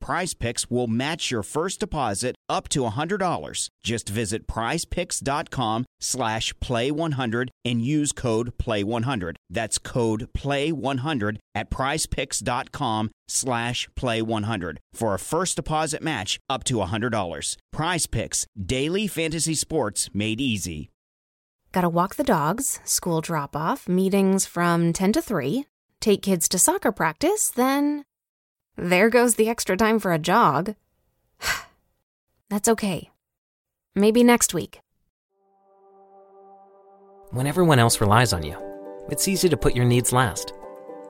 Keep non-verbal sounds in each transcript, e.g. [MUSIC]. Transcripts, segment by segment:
Prize Picks will match your first deposit up to $100. Just visit prizepicks.com slash play100 and use code play100. That's code play100 at prizepicks.com slash play100 for a first deposit match up to $100. Prize Picks, daily fantasy sports made easy. Gotta walk the dogs, school drop off, meetings from 10 to 3, take kids to soccer practice, then there goes the extra time for a jog. [SIGHS] That's okay. Maybe next week. When everyone else relies on you, it's easy to put your needs last.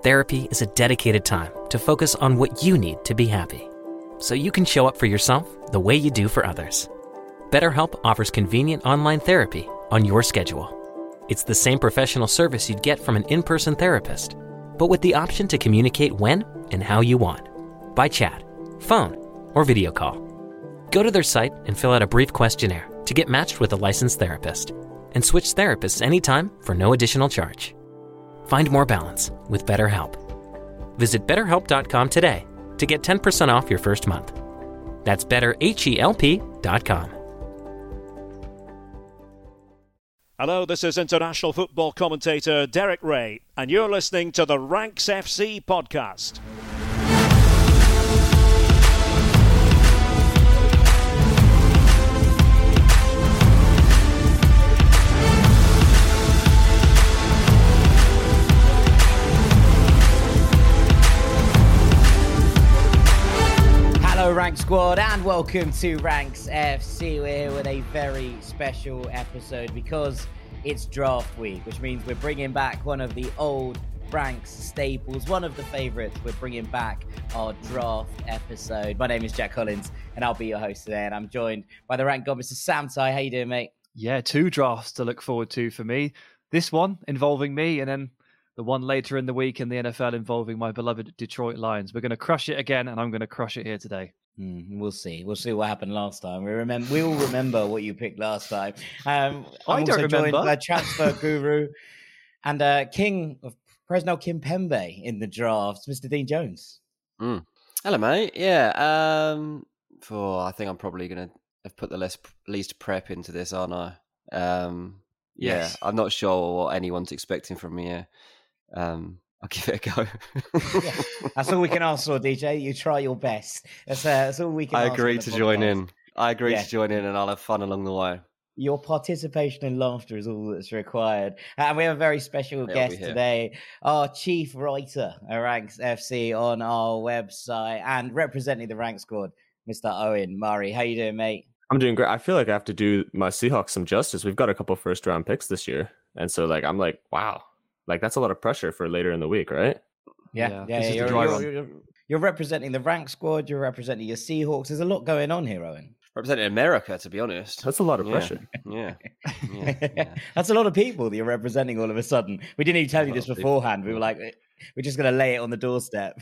Therapy is a dedicated time to focus on what you need to be happy, so you can show up for yourself the way you do for others. BetterHelp offers convenient online therapy on your schedule. It's the same professional service you'd get from an in person therapist, but with the option to communicate when and how you want by chat, phone, or video call. Go to their site and fill out a brief questionnaire to get matched with a licensed therapist and switch therapists anytime for no additional charge. Find more balance with BetterHelp. Visit betterhelp.com today to get 10% off your first month. That's betterhelp.com. Hello, this is international football commentator Derek Ray, and you're listening to the Ranks FC podcast. Hello, Rank Squad, and welcome to Ranks FC. We're here with a very special episode because it's draft week, which means we're bringing back one of the old Ranks staples, one of the favorites. We're bringing back our draft episode. My name is Jack Collins, and I'll be your host today. And I'm joined by the Rank God, Mr. Sam Tai. How you doing, mate? Yeah, two drafts to look forward to for me. This one involving me, and then the one later in the week in the NFL involving my beloved Detroit Lions. We're going to crush it again, and I'm going to crush it here today. Mm, we'll see. We'll see what happened last time. We remember. We all remember what you picked last time. Um, I I'm don't also joined remember. by transfer guru and uh, king of Presnel Kimpembe in the drafts, Mr. Dean Jones. Mm. Hello, mate. Yeah. Um. For I think I'm probably gonna have put the less least prep into this, aren't I? Um. yeah, Yes. I'm not sure what anyone's expecting from me here. Um, I'll give it a go. [LAUGHS] Yeah, That's all we can ask for, DJ. You try your best. That's, uh, that's all we can I agree the to join in. I agree Yeah. to join in, and I'll have fun along the way. Your participation and laughter is all that's required. And we have a very special They'll guest today, our chief writer at Ranks FC on our website and representing the Rank squad, Mr. Owen Murray. How you doing, mate? I'm doing great. I feel like I have to do my Seahawks some justice. We've got a couple first round picks this year. And so like I'm like, wow. Like that's a lot of pressure for later in the week, right? Yeah, yeah. this is the you're, you're, you're, you're representing the Rank squad. You're representing your Seahawks. There's a lot going on here, Owen. Representing America, to be honest. That's a lot of Yeah. pressure. Yeah, [LAUGHS] yeah, yeah. That's a lot of people that you're representing all of a sudden. We didn't even tell you this of people. beforehand. We were like, "Eh, we're just going to lay it on the doorstep.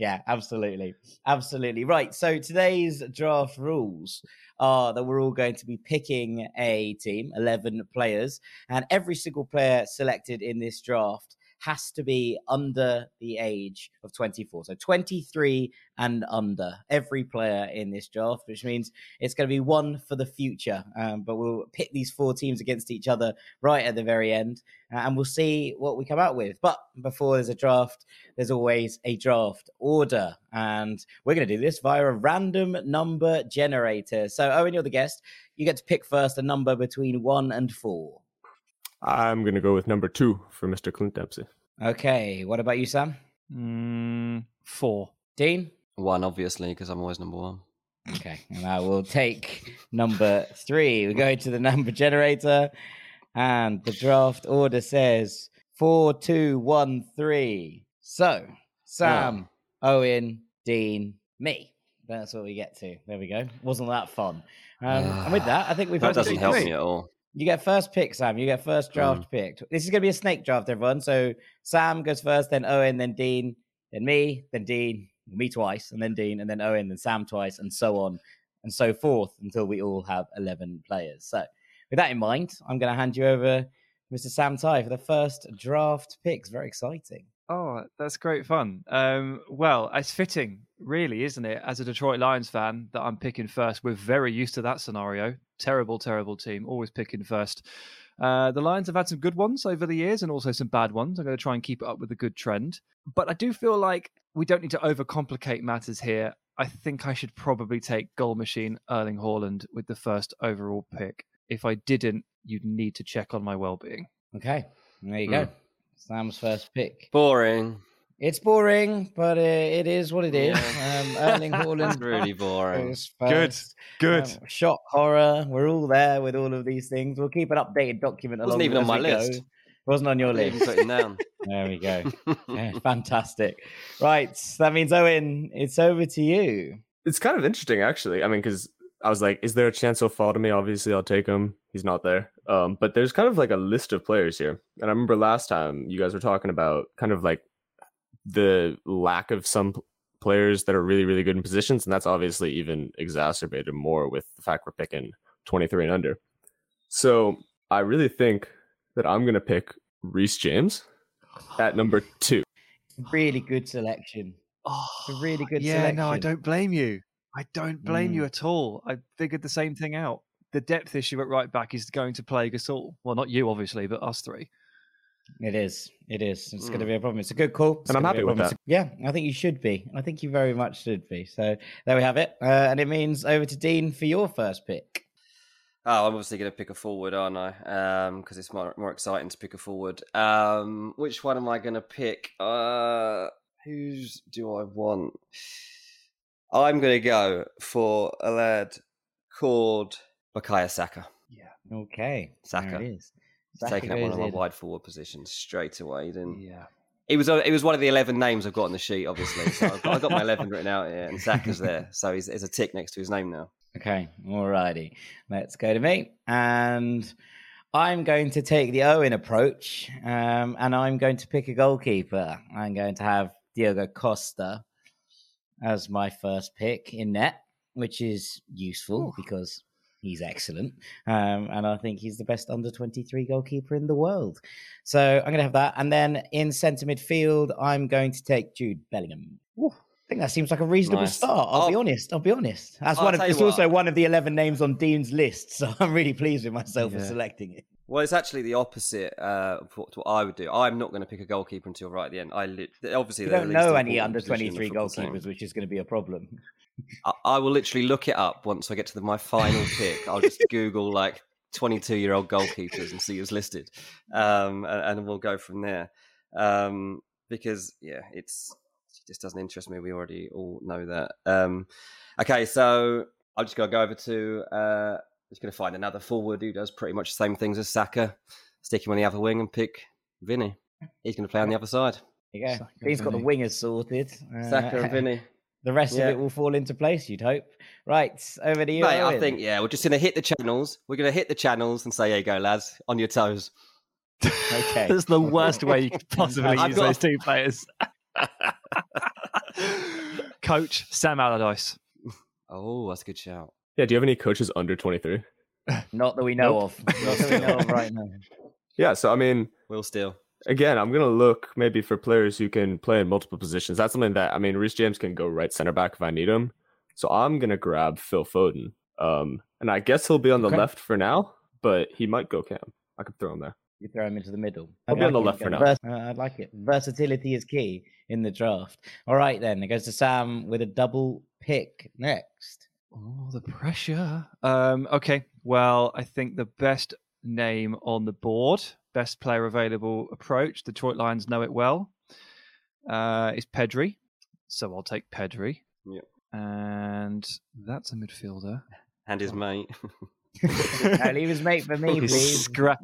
Yeah, absolutely. Absolutely. Right. So today's draft rules are that we're all going to be picking a team, 11 players, and every single player selected in this draft has to be under the age of 24. So 23 and under, every player in this draft, which means it's going to be one for the future. Um, but we'll pit these four teams against each other right at the very end, uh, and we'll see what we come out with. But before there's a draft, there's always a draft order, and we're going to do this via a random number generator. So, Owen, you're the guest. You get to pick first a number between one and four. I'm gonna go with number two for Mr. Clint Dempsey. Okay. What about you, Sam? Mm, four. Dean? One, obviously, because I'm always number one. Okay, and I will take number three. We go to the [LAUGHS] number generator, and the draft order says four, two, one, three. So, Sam, Owen, Dean, me. That's what we get to. There we go. Wasn't that fun? Um, [SIGHS] and with that, I think we've That doesn't help me at all. You get first pick, Sam. You get first draft picked. This is going to be a snake draft, everyone. So Sam goes first, then Owen, then Dean, then me, then Dean, me twice, and then Dean, and then Owen, then Sam twice, and so on and so forth until we all have 11 players. So with that in mind, I'm going to hand you over Mr. Sam Tai for the first draft picks. Very exciting. Oh, that's great fun. Um, well, it's fitting, really, isn't it? As a Detroit Lions fan, that I'm picking first. We're very used to that scenario. Terrible, terrible team, always picking first. Uh, the Lions have had some good ones over the years and also some bad ones. I'm going to try and keep it up with a good trend. But I do feel like we don't need to overcomplicate matters here. I think I should probably take goal machine Erling Haaland with the first overall pick. If I didn't, you'd need to check on my well-being. Okay, there you go. Sam's first pick. Boring. It's boring, but uh, it is what it is. Um, Erling [LAUGHS] Haaland. Really boring. goes Good, first. good. Um, shock horror. We're all there with all of these things. We'll keep an updated document. Wasn't along even as on my we go. list. Wasn't on your list. even put it down. [LAUGHS] There we go. [LAUGHS] Yeah, fantastic. Right, that means Owen, it's over to you. It's kind of interesting actually. I mean, because I was like, is there a chance he'll fall to me? Obviously, I'll take him. He's not there. Um, but there's kind of like a list of players here. And I remember last time you guys were talking about kind of like the lack of some players that are really, really good in positions. And that's obviously even exacerbated more with the fact we're picking 23 and under. So I really think that I'm going to pick Reece James at number two. Really good selection. Oh, a really good yeah, selection. no, I don't blame you. I don't blame you Mm. at all. I figured the same thing out. The depth issue at right back is going to plague us all. Well, not you, obviously, but us three. It is. It is. It's going to Mm. be a problem. It's a good call. It's And I'm happy with problem. It's- Yeah, I think you should be. I think you very much should be. So there we have it. Uh, and it means over to Dean for your first pick. Oh, I'm obviously going to pick a forward, aren't I? Because it's more, more exciting to pick a forward. Um, which one am I going to pick? Uh, who's do I want? I'm going to go for a lad called Bukayo Saka. Yeah. Okay. Saka. There it is. He's taking up one of my in. wide forward positions straight away. Then. Yeah. It was it was one of the eleven names I've got on the sheet, obviously. So I've got, I've got my eleven written out here, and Saka's there, so he's, there's a tick next to his name now. Okay, alrighty. Let's go to me. And I'm going to take the Owen approach, um, and I'm going to pick a goalkeeper. I'm going to have Diogo Costa as my first pick in net, which is useful because he's excellent. Um, and I think he's the best under 23 goalkeeper in the world. So I'm going to have that. And then in centre midfield, I'm going to take Jude Bellingham. I think that seems like a reasonable Nice. start. I'll be I'll- honest. I'll be honest. That's I'll one of. It's also one of the eleven names on Dean's list, [LAUGHS] so I'm really pleased with myself for selecting it. Well, it's actually the opposite uh, of what, what I would do. I'm not going to pick a goalkeeper until right at the end. I li- obviously You don't know any under position in the 23 football team. goalkeepers, which is going to be a problem. I, I will literally look it up once I get to the, my final pick. I'll just [LAUGHS] Google like 22 year old goalkeepers and see who's listed, um, and, and we'll go from there. Um, because yeah, it's it just doesn't interest me. We already all know that. Um, okay, so I'm just gonna go over to. Uh, just gonna find another forward who does pretty much the same things as Saka. Stick him on the other wing and pick Vinny. He's gonna play on the other side. There you go. Saka, He's got the wingers sorted. Uh, Saka and Vinny. [LAUGHS] The rest Yeah. of it will fall into place, you'd hope. Right, over to you. Mate, I think yeah, we're just gonna hit the channels. We're gonna hit the channels and say, "Here you go, lads, on your toes." Okay. [LAUGHS] That's the worst way you [LAUGHS] could possibly use got- those two players. [LAUGHS] Coach Sam Allardyce. Oh, that's a good shout. Yeah, do you have any coaches under 23? Not that we know Nope. of. Not that we know of right now. Yeah, so I mean, Will Steele. Again, I'm gonna look maybe for players who can play in multiple positions. That's something that I mean, Reece James can go right center back if I need him. So I'm gonna grab Phil Foden. Um, and I guess he'll be on the Okay. left for now, but he might go cam. I could throw him there. You throw him into the middle. I'll be on the it. left for now. Vers- uh, I like it. Versatility is key in the draft. All right, then. It goes to Sam with a double pick next. Oh, the pressure. Um, okay. Well, I think the best name on the board, best player available approach, Detroit Lions know it well, uh, is Pedri. So I'll take Pedri. Yep. And that's a midfielder. And his mate. I'll leave his mate for me, his, please. scra-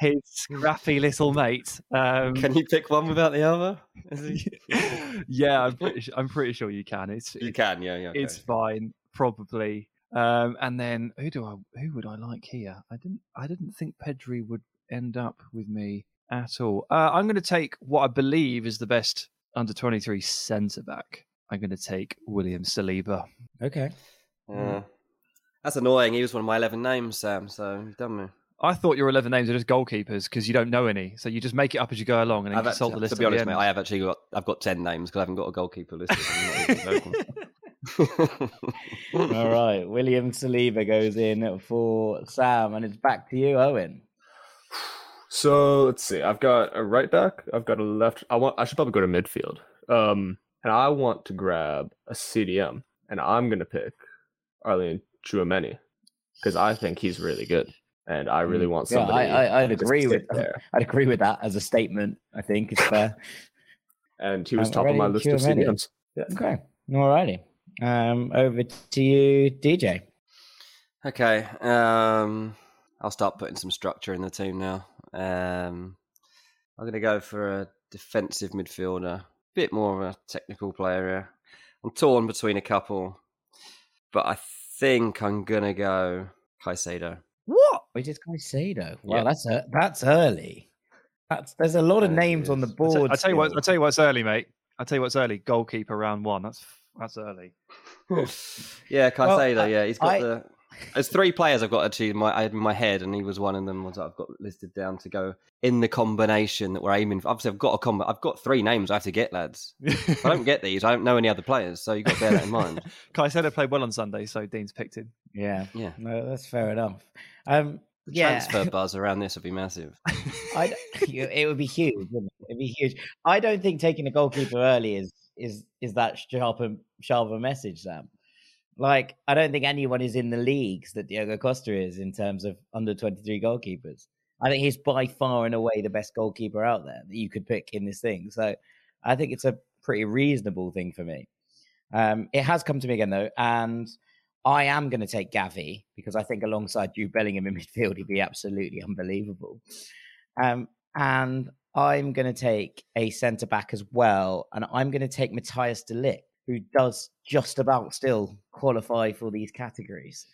his scrappy little mate. Um, Can you pick one without the other? [LAUGHS] Yeah, I'm pretty, I'm pretty sure you can. It's You can, yeah, yeah. okay. it's fine, probably. Um, and then who do I who would I like here? I didn't I didn't think Pedri would end up with me at all. Uh, I'm going to take what I believe is the best under 23 centre back. I'm going to take William Saliba. Okay. Yeah. That's annoying. He was one of my 11 names, Sam, so you've done me. I thought your 11 names are just goalkeepers because you don't know any, so you just make it up as you go along and then I've consult actually, the list. to be honest, mate. I have actually got I've got 10 names because I haven't got a goalkeeper listed. I'm not even joking. [LAUGHS] All right. William Saliba goes in for Sam, and it's back to you, Owen. So let's see. I've got a right back. I've got a left. I want. I should probably go to midfield. Um, and I want to grab a CDM, and I'm gonna pick Aurélien Tchouaméni because I think he's really good, and I really want Mm. Yeah. I, I, I'd agree with there. [LAUGHS] I'd agree with that as a statement. I think it's fair. [LAUGHS] And he was I'm top of my already list of Tchouaméni. CDMs. Yeah. okay. Alrighty. Um, over to you, DJ. okay. Um, I'll start putting some structure in the team now. Um, I'm going to go for a defensive midfielder, a bit more of a technical player here. I'm torn between a couple, but I think I'm going to go Caicedo. What? We just Caicedo. Wow, Yeah. that's uh, that's early. That's there's a lot of names on the yes. I tell- board. I tell you what. I tell you what's early, mate. I tell you what's early. Goalkeeper round one. That's that's early. [LAUGHS] yeah, Well, Caicedo. I- yeah, he's got I- the. There's three players I've got actually in my, I had in my head, and he was one of them. Ones I've got listed down to go in the combination that we're aiming. for. Obviously, I've got a combo. I've got three names I have to get, lads. If I don't get these, I don't know any other players, so you've got to bear that in mind. [LAUGHS] Caicedo played well on Sunday, so Dean's picked him. Yeah. Yeah. No, that's fair enough. Um, The yeah. transfer [LAUGHS] buzz around this would be massive. I, it would be huge. Wouldn't it? It'd be huge. I don't think taking a goalkeeper early is is is that sharp a, sharp a message, Sam. Like, I don't think anyone is in the leagues that Diogo Costa is in terms of under twenty three goalkeepers. I think he's by far and away the best goalkeeper out there that you could pick in this thing. So, I think it's a pretty reasonable thing for me. Um, it has come to me again though, and I am going to take Gavi because I think alongside Jude Bellingham in [LAUGHS] midfield, he'd be absolutely unbelievable. Um, and I'm going to take a centre back as well, and I'm going to take Matthijs de Ligt, who does just about still qualify for these categories.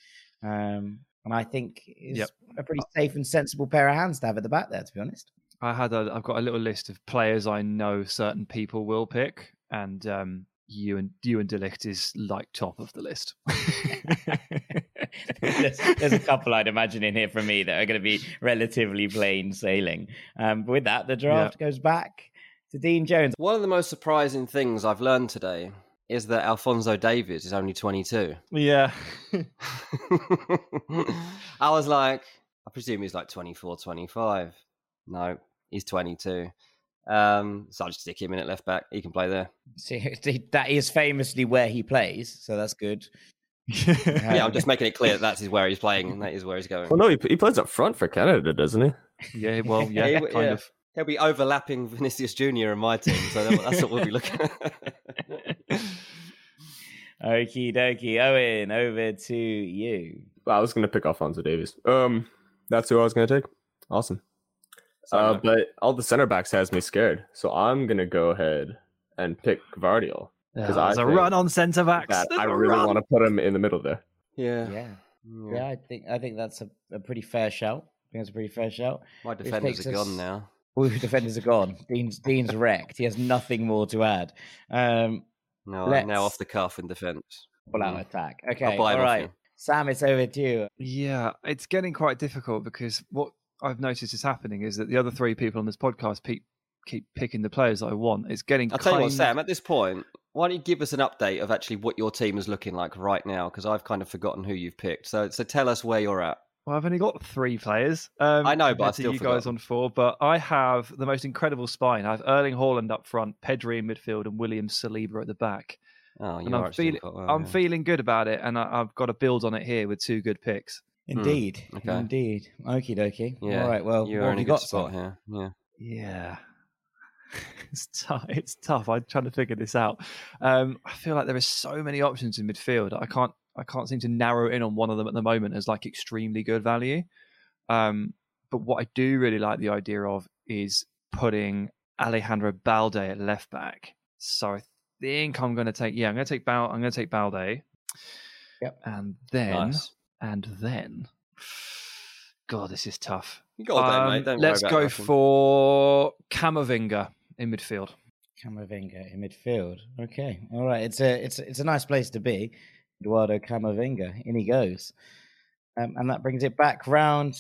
Um, and I think is Yep. a pretty safe and sensible pair of hands to have at the back there, to be honest. I had a, I've got a little list of players I know certain people will pick, and um, you and you and de Ligt is like top of the list. [LAUGHS] [LAUGHS] there's, there's a couple I'd imagine in here from me that are going to be relatively plain sailing. Um, but with that, the draft goes back to Dean Jones. One of the most surprising things I've learned today is that Alfonso Davies is only 22. yeah, [LAUGHS] [LAUGHS] I was like, I presume he's like 24, 25. No, he's 22. Um, so I'll just stick him in at left back. He can play there. See, that is famously where he plays, so that's good. [LAUGHS] yeah, I'm just making it clear that that's his where he's playing and that is where he's going. Well, no, he, he plays up front for Canada, doesn't he? Yeah, well, yeah, Yeah, kind yeah. of. He'll be overlapping [LAUGHS] Vinicius Junior and my team, so that's what we'll be looking at. [LAUGHS] Okie dokie. Owen, over to you. Well, I was going to pick Alfonso Davies. Um, that's who I was going to take. Awesome. Uh, but all the center backs has me scared, so I'm going to go ahead and pick Gvardiol because I There's a think run on centre backs. that There's [LAUGHS] really run. want to put him in the middle there. yeah. Yeah. Yeah. Yeah, I think I think that's a, a pretty fair shout. I think that's a pretty fair shout. My defenders takes are us- gone now. All the defenders are gone. Dean's Dean's wrecked. He has nothing more to add. Um, No, I'm now off the cuff in defence. full out Mm. attack. I'll Okay, buy him all off right. you. Sam, it's over to you. Yeah, it's getting quite difficult because what I've noticed is happening is that the other three people on this podcast keep keep picking the players that I want. It's getting. I'll tell you what, Sam. At this point, why don't you give us an update of actually what your team is looking like right now? Because I've kind of forgotten who you've picked. So, so tell us where you're at. Well, I've only got three players. Um, I know, but I've still you guys on four. But I have the most incredible spine. I have Erling Haaland up front, Pedri in midfield, and William Saliba at the back. Oh, you and are I'm feeling, well, I'm yeah. feeling good about it, and I, I've got to build on it here with two good picks. Indeed, okay. indeed. Okie dokie. Yeah, All right. Well, you're what have in a good got, spot here. Yeah. Yeah. [LAUGHS] it's tough. It's tough. I'm trying to figure this out. Um, I feel like there are so many options in midfield. I can't. I can't seem to narrow in on one of them at the moment as like extremely good value. Um, but what I do really like the idea of is putting Alejandro Balde at left back. So I think I'm going to take. Yeah, I'm going to take Bal. I'm going to take Balde. Yep. And then Nice. and then. God, this is tough. You got that, Um, mate. Don't let's about go nothing. for Camavinga in midfield. Camavinga in midfield. Okay. All right. It's a it's a- it's a nice place to be. Eduardo Camavinga. In he goes. Um, and that brings it back round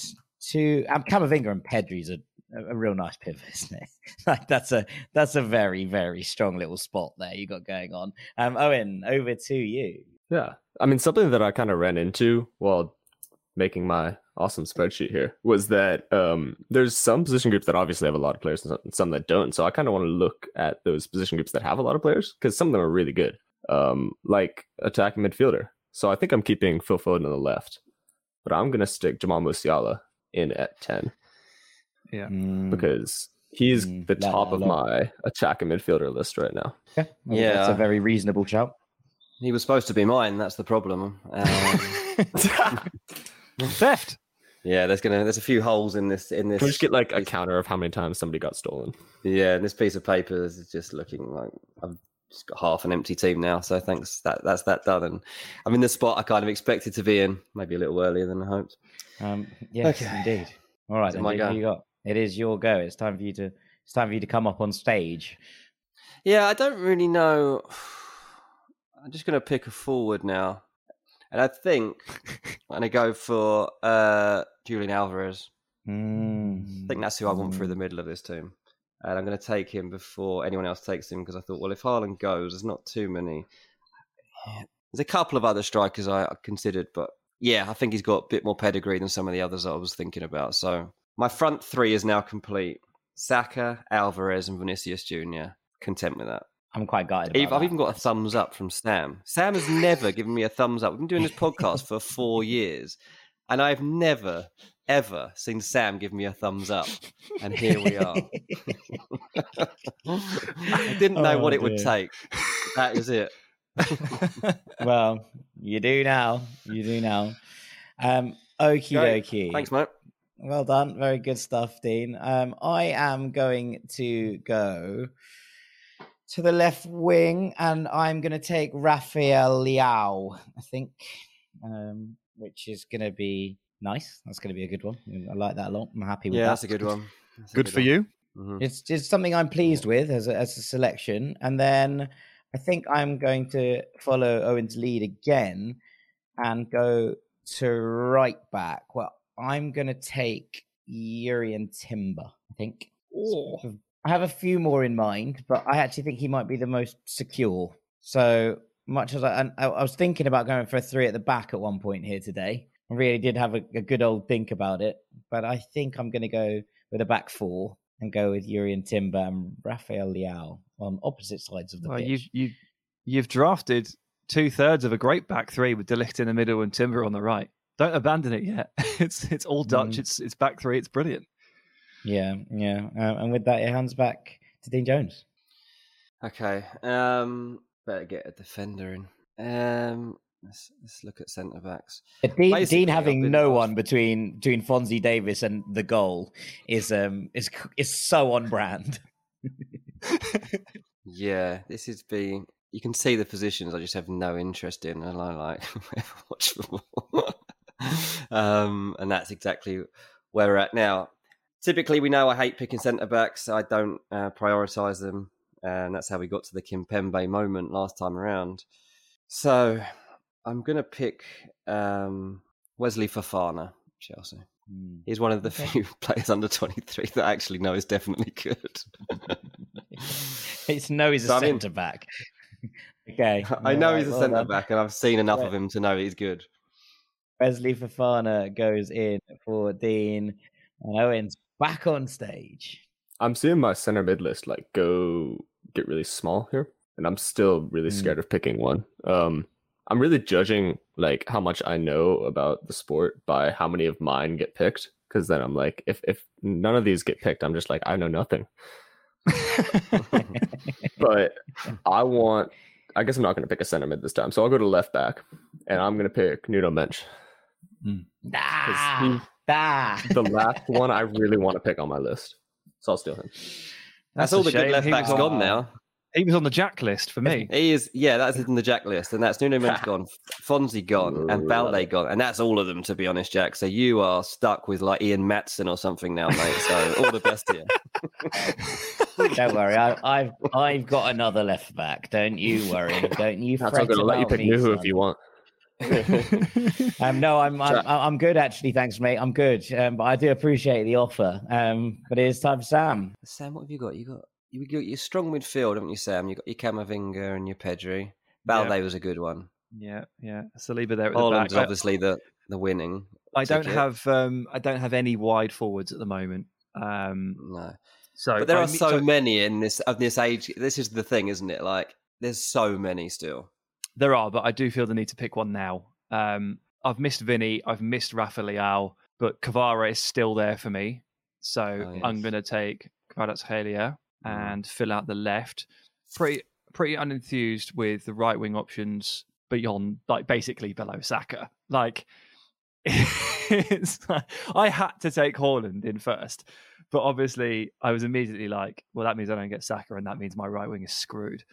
to um, Camavinga and Pedri's a, a, real nice pivot, [LAUGHS] isn't it? like that's a that's a very very strong little spot there you got going on. Um, Owen, over to you. Yeah. I mean, something that I kind of ran into while making my awesome spreadsheet here was that um, there's some position groups that obviously have a lot of players and some that don't. So I kind of want to look at those position groups that have a lot of players because some of them are really good, um, like attacking midfielder. So I think I'm keeping Phil Foden on the left, but I'm going to stick Jamal Musiala in at 10 Yeah. Mm, because he's Mm, the top of my attacking midfielder list right now. yeah, I think that's a very reasonable shout. He was supposed to be mine. That's the problem. Um, [LAUGHS] Theft. yeah, there's gonna there's a few holes in this in this. Can we just get like a counter of how many times somebody got stolen? Yeah, and this piece of paper is just looking like I've just got half an empty team now. So thanks, that that's that done. And I'm in the spot I kind of expected to be in, maybe a little earlier than I hoped. Um, yes, Okay. indeed. All right, then, my go? you got? It is your go. It's time for you to. It's time for you to come up on stage. Yeah, I don't really know. [SIGHS] I'm just going to pick a forward now, and I think I'm going to go for uh, Julian Alvarez. [LAUGHS] Mm. I think that's who I want through the middle of this team. And I'm going to take him before anyone else takes him because I thought, well, if Haaland goes, there's not too many. There's a couple of other strikers I considered, but yeah, I think he's got a bit more pedigree than some of the others that I was thinking about. So my front three is now complete Saka, Alvarez, and Vinicius Jr. Content with that. I'm quite gutted. I've that. even got a thumbs up from Sam. Sam has never given me a thumbs up. We've been doing this podcast for four years, and I've never, ever seen Sam give me a thumbs up. And here we are. I [LAUGHS] didn't know Oh, what it would dear. take. That is it. [LAUGHS] well, you do now. You do now. Um, okie dokie. Thanks, mate. Well done. Very good stuff, Dean. Um, I am going to go to the left wing and I'm going to take Rafael Leao, I think, um, which is going to be nice. That's going to be a good one. I like that a lot. I'm happy with Yeah, that. that's a good one. That's a Good for one. you. Mhm. It's it's something I'm pleased with as a, as a selection, and then I think I'm going to follow Owen's lead again and go to right back. Well, I'm going to take Jurrien Timber. I think. Sort of- I have a few more in mind, but I actually think he might be the most secure. So much as I, and I, I was thinking about going for a three at the back at one point here today, I really did have a, a good old think about it, but I think I'm going to go with a back four and go with Jurrien Timber and Rafael Leao on opposite sides of the Well, pitch. you've you you've drafted two thirds of a great back three with de Ligt in the middle and Timber on the right. Don't abandon it yet. [LAUGHS] It's it's all Dutch. Mm. It's it's back three. It's brilliant. Yeah, yeah. Uh, and with that, it hands back to Dean Jones. Okay. Um, better get a defender in. Um, let's let's look at centre backs. Dean, Dean having no one between between Fonzie Davies and the goal is um is is so on brand. [LAUGHS] Yeah, this is being. You can see the positions I just have no interest in, and I like [LAUGHS] watch football. [LAUGHS] um, and that's exactly where we're at now. Typically, we know I hate picking centre backs. I don't uh, prioritise them, and that's how we got to the Kimpembe moment last time around. So, I'm gonna pick um, Wesley Fofana, Chelsea. He's one of the Okay. few [LAUGHS] players under 23 that I actually know is definitely good. [LAUGHS] It's no, he's a So, I mean- centre back. [LAUGHS] okay, I know alright, he's a well centre back, and I've seen enough Right. of him to know he's good. Wesley Fofana goes in for Dean, and Owen's back on stage. I'm seeing my center mid list like go get really small here, and I'm still really Mm. scared of picking one. Um, I'm really judging like how much I know about the sport by how many of mine get picked. Because then I'm like, if if none of these get picked, I'm just like I know nothing. [LAUGHS] But I want. I guess I'm not going to pick a center mid this time, so I'll go to left back, and I'm going to pick Nuno Mendes. Ah, ah. The last one I really want to pick on my list, so I'll steal him. That's, a all the good left backs gone now. He was on the jack list for me. He is, yeah, that's in the Jack list, and that's Nuno Mendes [LAUGHS] gone, Fonzie gone, and Balde gone, and that's all of them, to be honest, Jack. So you are stuck with like Ian Maatsen or something now, mate. So [LAUGHS] all the best here. [LAUGHS] Don't worry, I, I've I've got another left back. Don't you worry. Don't you That's I'm going to let you pick me, Nuhu if you want. Um, no, I'm I'm, I'm good actually. Thanks, mate. I'm good. Um, but I do appreciate the offer. Um, but it is time for Sam. Sam, what have you got? You got you got your strong midfield, haven't you, Sam? You got your Camavinga and your Pedri. Balde was a good one. Yeah, yeah. Saliba there at the Haaland's back. I- obviously the the winning. I don't have um I don't have any wide forwards at the moment. Um no. so But there I are so to- many in this of this age. This is the thing, isn't it? Like there's so many still. There are, but I do feel the need to pick one now. Um, I've missed Vinny, I've missed Rafael, but Kvara is still there for me. So Oh, I'm going to take Kvaratskhelia. And fill out the left. Pretty pretty unenthused with the right wing options beyond, like basically below Saka. Like, [LAUGHS] it's, I had to take Haaland in first, but obviously I was immediately like, well, that means I don't get Saka, and that means my right wing is screwed.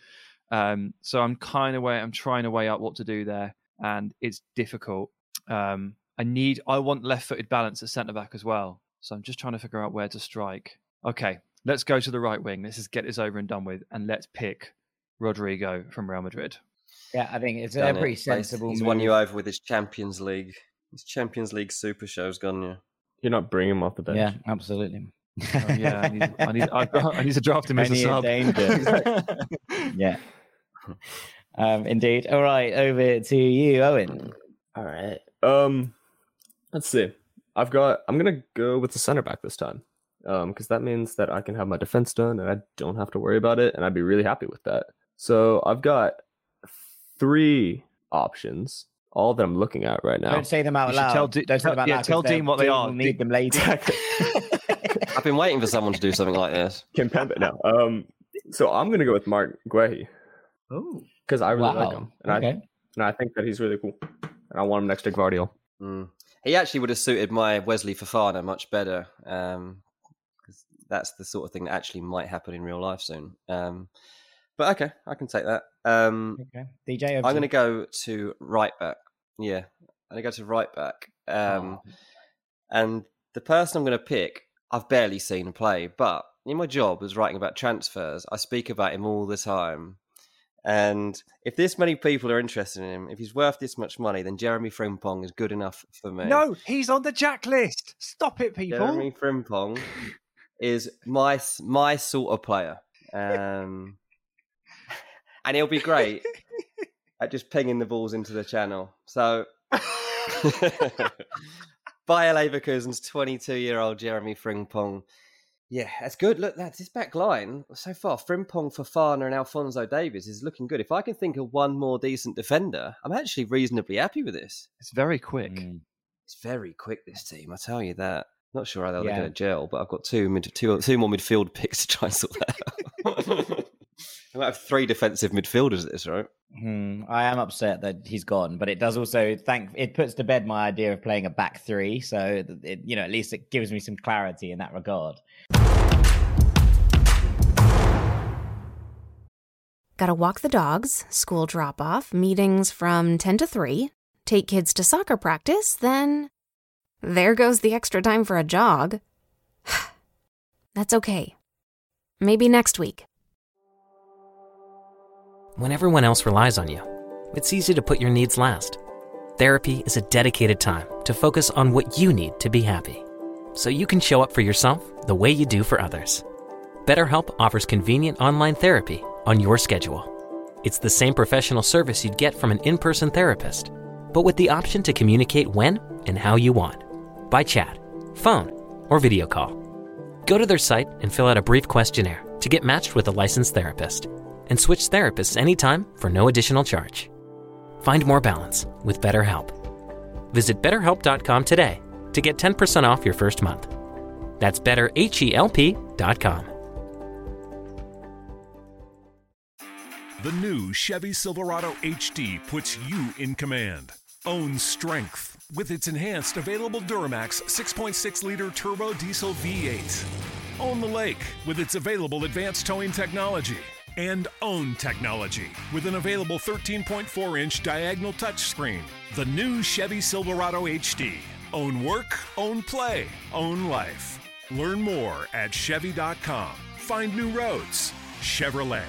Um, so I'm kind of way I'm trying to weigh out what to do there, and it's difficult. Um, I need I want left-footed balance at centre back as well, so I'm just trying to figure out where to strike. Okay, let's go to the right wing. Let's just get this over and done with, and let's pick Rodrygo from Real Madrid. Yeah, I think it's a Done it. pretty He's- sensible. He's move. won you over with his Champions League. His Champions League Super Show's gone you. You're not bringing him off the bench. Yeah, absolutely. Oh, yeah, I need, I need, I've I need to draft him as a Only in sub. danger. [LAUGHS] yeah. Um, indeed. All right, over to you, Owen. All right. Um, let's see. I've got. I'm gonna go with the center back this time. Um, because that means that I can have my defense done and I don't have to worry about it, and I'd be really happy with that. So I've got three options, all that I'm looking at right now. Don't say them out You loud. tell Di- Don't say them tell- out yeah, loud. 'cause tell Dean what they Dean are. will need them later. [LAUGHS] I've been waiting for someone to do something like this. Kimpembe now. Um, so I'm gonna go with Marc Guéhi Oh, because I really like him, and I and I think that he's really cool, and I want him next to Gvardiol. Mm. He actually would have suited my Wesley Fofana much better. Um, 'cause that's the sort of thing that actually might happen in real life soon. Um, but okay, I can take that. Um, Okay. DJ, I'm going to go to right back. Yeah, I'm going to go to right back. Um, Oh. And the person I'm going to pick, I've barely seen play, but in my job as writing about transfers, I speak about him all the time. And if this many people are interested in him, if he's worth this much money, then Jeremy Frimpong is good enough for me. no, he's on the jack list. Stop it, people. Jeremy Frimpong [LAUGHS] is my my sort of player, um, [LAUGHS] and he'll be great at just pinging the balls into the channel. So [LAUGHS] [LAUGHS] Bayer Leverkusen's 22 year old Jeremy Frimpong. Yeah, that's good. Look, that's his back line so far. Frimpong, Fofana, and Alfonso Davies is looking good. If I can think of one more decent defender, I'm actually reasonably happy with this. It's very quick. Mm. It's very quick, this team, I tell you that. Not sure how they're Yeah. going to gel, but I've got two, mid, two, two more midfield [LAUGHS] picks to try and sort that out. [LAUGHS] I might have three defensive midfielders at this, right? Hmm, I am upset that he's gone, but it does also thank it puts to bed my idea of playing a back three. So it, you know, at least it gives me some clarity in that regard. Gotta walk the dogs, school drop off, meetings from 10 to 3, take kids to soccer practice, then. There goes the extra time for a jog. [SIGHS] That's okay. Maybe next week. When everyone else relies on you, it's easy to put your needs last. Therapy is a dedicated time to focus on what you need to be happy, so you can show up for yourself the way you do for others. BetterHelp offers convenient online therapy on your schedule. It's the same professional service you'd get from an in person therapist, but with the option to communicate when and how you want by chat, phone, or video call. Go to their site and fill out a brief questionnaire to get matched with a licensed therapist and switch therapists anytime for no additional charge. Find more balance with BetterHelp. Visit betterhelp.com today to get 10% off your first month. That's betterhelp.com. The new Chevy Silverado HD puts you in command. Own strength with its enhanced available Duramax 6.6 liter turbo diesel V8. Own the lake with its available advanced towing technology. And own technology with an available 13.4 inch diagonal touchscreen. The new Chevy Silverado HD. Own work, own play, own life. Learn more at Chevy.com. Find new roads. Chevrolet.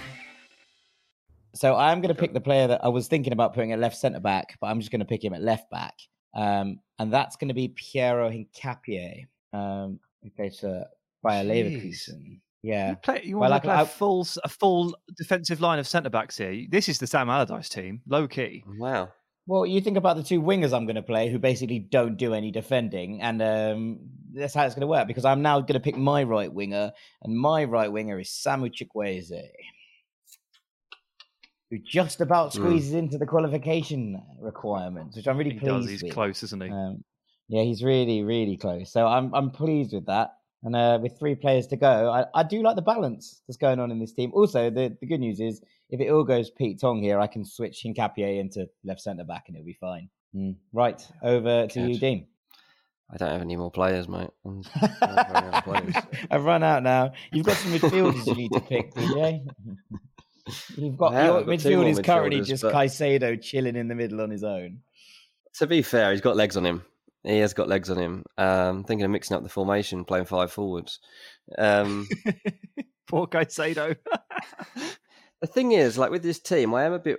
So I'm going to pick the player that I was thinking about putting at left centre back, but I'm just going to pick him at left back, um, and that's going to be Piero Hincapié. Um, okay, so by Jeez. Leverkusen. Yeah, You, play, you Well, want to like, play I- a full s- a full defensive line of centre backs here. This is the Sam Allardyce team, low key. Wow. Well, you think about the two wingers I'm going to play who basically don't do any defending, and um, that's how it's going to work because I'm now going to pick my right winger, and my right winger is Samu Chukwueze, who just about Hmm. squeezes into the qualification requirements, which I'm really He pleased does. He's with. close, isn't he? Um, yeah, he's really, really close. So I'm I'm pleased with that. And uh, with three players to go, I, I do like the balance that's going on in this team. Also, the, the good news is if it all goes Pete Tong here, I can switch Hincapié into left centre back and it'll be fine. Mm. Right, over to you, Dean. I don't have any more players, mate. I'm- I'm running out of players. I've run out now. You've got some midfielders you need to pick, DJ. [LAUGHS] You've got your got midfield is currently just but- Caicedo chilling in the middle on his own. To be fair, he's got legs on him. He has got legs on him. Um, I'm thinking of mixing up the formation, playing five forwards. Um, [LAUGHS] Poor Caicedo. [LAUGHS] the thing is, like with this team, I am a bit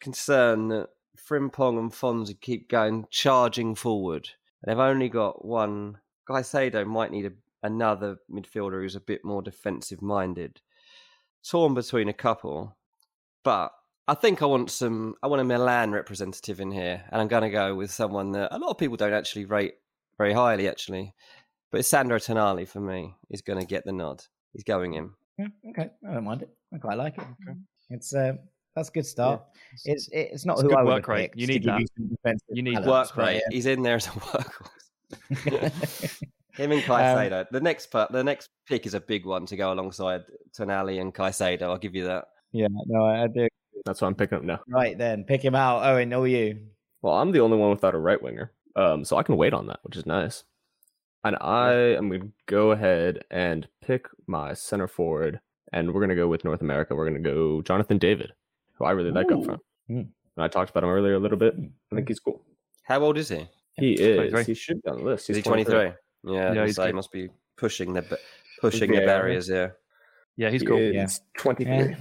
concerned that Frimpong and Fonzie keep going charging forward. They've only got one. Caicedo might need a, another midfielder who's a bit more defensive minded. Torn between a couple, but I think I want some. I want a Milan representative in here, and I'm going to go with someone that a lot of people don't actually rate very highly, actually. But it's Sandro Tonali for me. Is going to get the nod. He's going in. Yeah, okay, I don't mind it. I quite like it. It's uh, that's a good start. It's it's not It's who good I would work rate. You need give that. some defensive You need balance, Work but, rate. He's in there as a workhorse. [LAUGHS] [LAUGHS] Him and Um, Caicedo. the next part, the next pick is a big one to go alongside Tonali and Caicedo. I'll give you that. Yeah, no, I I do. That's what I'm picking up now. Right then, pick him out. Owen, all you. Well, I'm the only one without a right winger, um, so I can wait on that, which is nice. And I am going to go ahead and pick my center forward, and we're going to go with North America. We're going to go Jonathan David, who I really like up front. Hmm. And I talked about him earlier a little bit. I think he's cool. How old is he? He is. 23. He should be on the list. Is He's he 23? Yeah, Yeah, yeah he's say he must be pushing the ba- pushing the barriers. Yeah. yeah, he's He cool. Yeah. is 23. Yeah.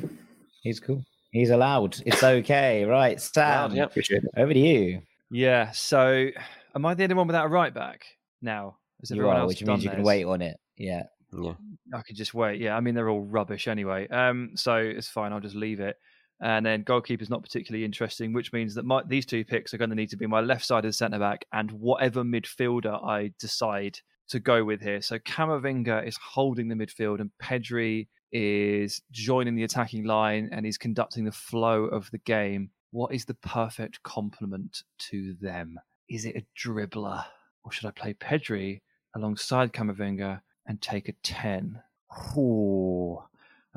He's cool. He's allowed. It's okay. Right, Sam. Allowed, yeah. Appreciate it. Over to you. Yeah. So, am I the only one without a right back now? Has You everyone are, else which done means you can wait on it. Yeah. Yeah. I could just wait. Yeah, I mean they're all rubbish anyway. Um, so it's fine. I'll just leave it. And then goalkeeper's not particularly interesting, which means that my, these two picks are going to need to be my left sided centre back and whatever midfielder I decide to go with here. So Camavinga is holding the midfield and Pedri is joining the attacking line and he's conducting the flow of the game. What is the perfect complement to them? Is it a dribbler? Or should I play Pedri alongside Camavinga and take a 10? Ooh.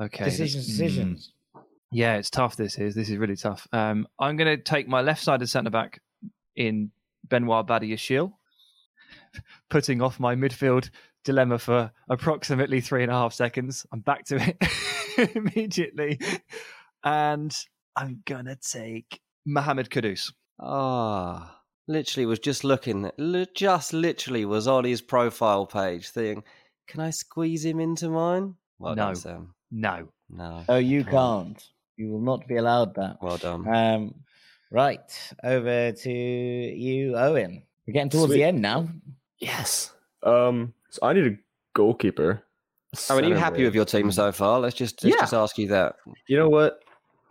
Okay. Decisions, decisions. Mm, yeah, it's tough. This is this is really tough. Um, I'm going to take my left-sided centre back in Benoit Badiashile, putting off my midfield dilemma for approximately three and a half seconds. I'm back to it [LAUGHS] immediately, and I'm gonna take Mohamed Kudus. Ah, literally was just looking, just literally was on his profile page, thinking, "Can I squeeze him into mine?" Well no, done, Sam. no, no. Oh, you can't. You will not be allowed that. Well done. Um, right, over to you, Owen. We're getting towards Sweet. the end now. Yes. Um. So I need a goalkeeper. I mean, are you center happy with your team so far? Let's just let's Yeah. just ask you that. You know what?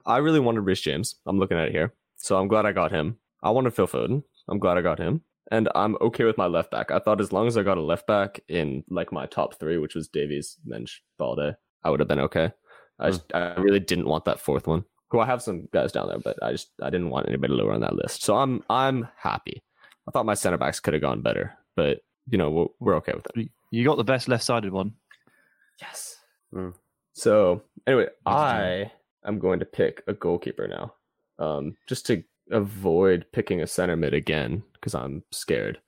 I really wanted Reece James. I'm looking at it here, so I'm glad I got him. I wanted Phil Foden. I'm glad I got him, and I'm okay with my left back. I thought as long as I got a left back in like my top three, which was Davies, Mendes, Balde, I would have been okay. I just, I really didn't want that fourth one. Who I have some guys down there, but I just I didn't want anybody lower on that list. So I'm I'm happy. I thought my center backs could have gone better, but you know we're, we're okay with it. you got the best left-sided one. Yes. Mm. So anyway, did I am going to pick a goalkeeper now, um, just to avoid picking a center mid again because I'm scared.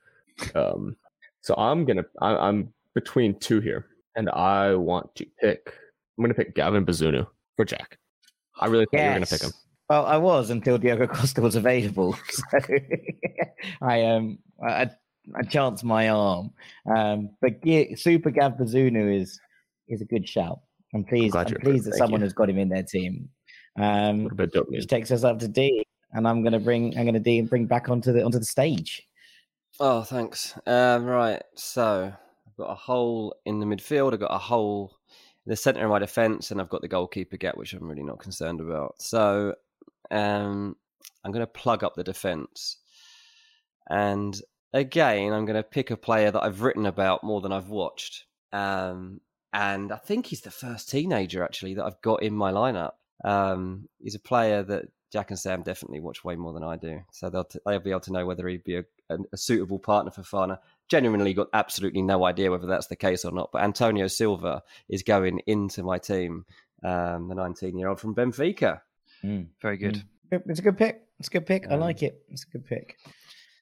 Um, so I'm gonna I, I'm between two here, and I want to pick. I'm gonna pick Gavin Bazunu for Jack. I really thought you were gonna pick him. Well, I was until Diogo Costa was available. [LAUGHS] So [LAUGHS] I um I, I chance my arm. Um, but G- Super Gav Bazunu is is a good shout. I'm pleased. I'm you're- pleased that thank someone you. has got him in their team. Um, What about dopamine? which takes us up to D, and I'm gonna bring I'm gonna D and bring back onto the onto the stage. Oh, thanks. Um, right, so I've got a hole in the midfield. I've got a hole in the centre of my defence, and I've got the goalkeeper gap, which I'm really not concerned about. So um, I'm going to plug up the defence, and again, I'm going to pick a player that I've written about more than I've watched. Um, and I think he's the first teenager actually that I've got in my lineup. Um, he's a player that Jack and Sam definitely watch way more than I do, so they'll t- they'll be able to know whether he'd be a, a, a suitable partner for Fana. Genuinely, got absolutely no idea whether that's the case or not. But Antonio Silva is going into my team, um, the 19 year old from Benfica. Very good. It's a good pick. It's a good pick. I Um, like it. It's a good pick.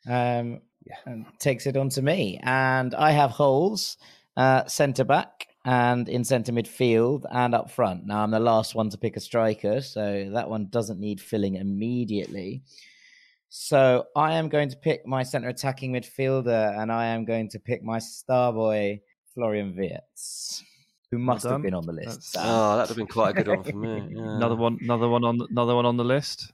Um, Yeah. and takes it on to me, and I have holes, uh, centre back, and in centre midfield, and up front. Now I'm the last one to pick a striker, so that one doesn't need filling immediately. So I am going to pick my centre attacking midfielder, and I am going to pick my star boy Florian Wirtz, who must have been on the list. That's- Oh, that'd have been quite a good one for me. [LAUGHS] Yeah. Another one, another one on, another one on the list.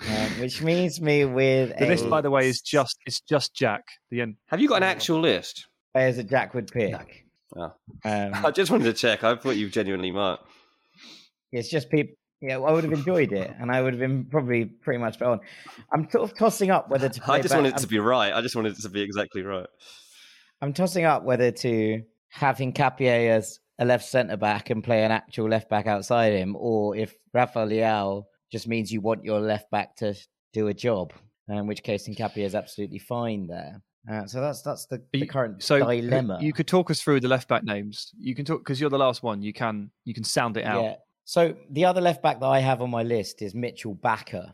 Um, which means me with The a list, by the way, is just it's just Jack. The end. Have you got an actual list? players that Jack would pick. Oh. Um, [LAUGHS] I just wanted to check. I thought you genuinely might. it's just people. Yeah, I would have enjoyed it, and I would have been probably pretty much on. I'm sort of tossing up whether to. [LAUGHS] Play I just back- wanted it to be right. I just wanted it to be exactly right. I'm tossing up whether to have Hincapié as a left centre back and play an actual left back outside him, or if Rafael Leao just means you want your left back to do a job, in which case Hincapié is absolutely fine there. Uh, so that's that's the, the current So dilemma. you could talk us through the left back names. You can talk because you're the last one. You can you can sound it out. Yeah. So the other left back that I have on my list is Mitchel Bakker,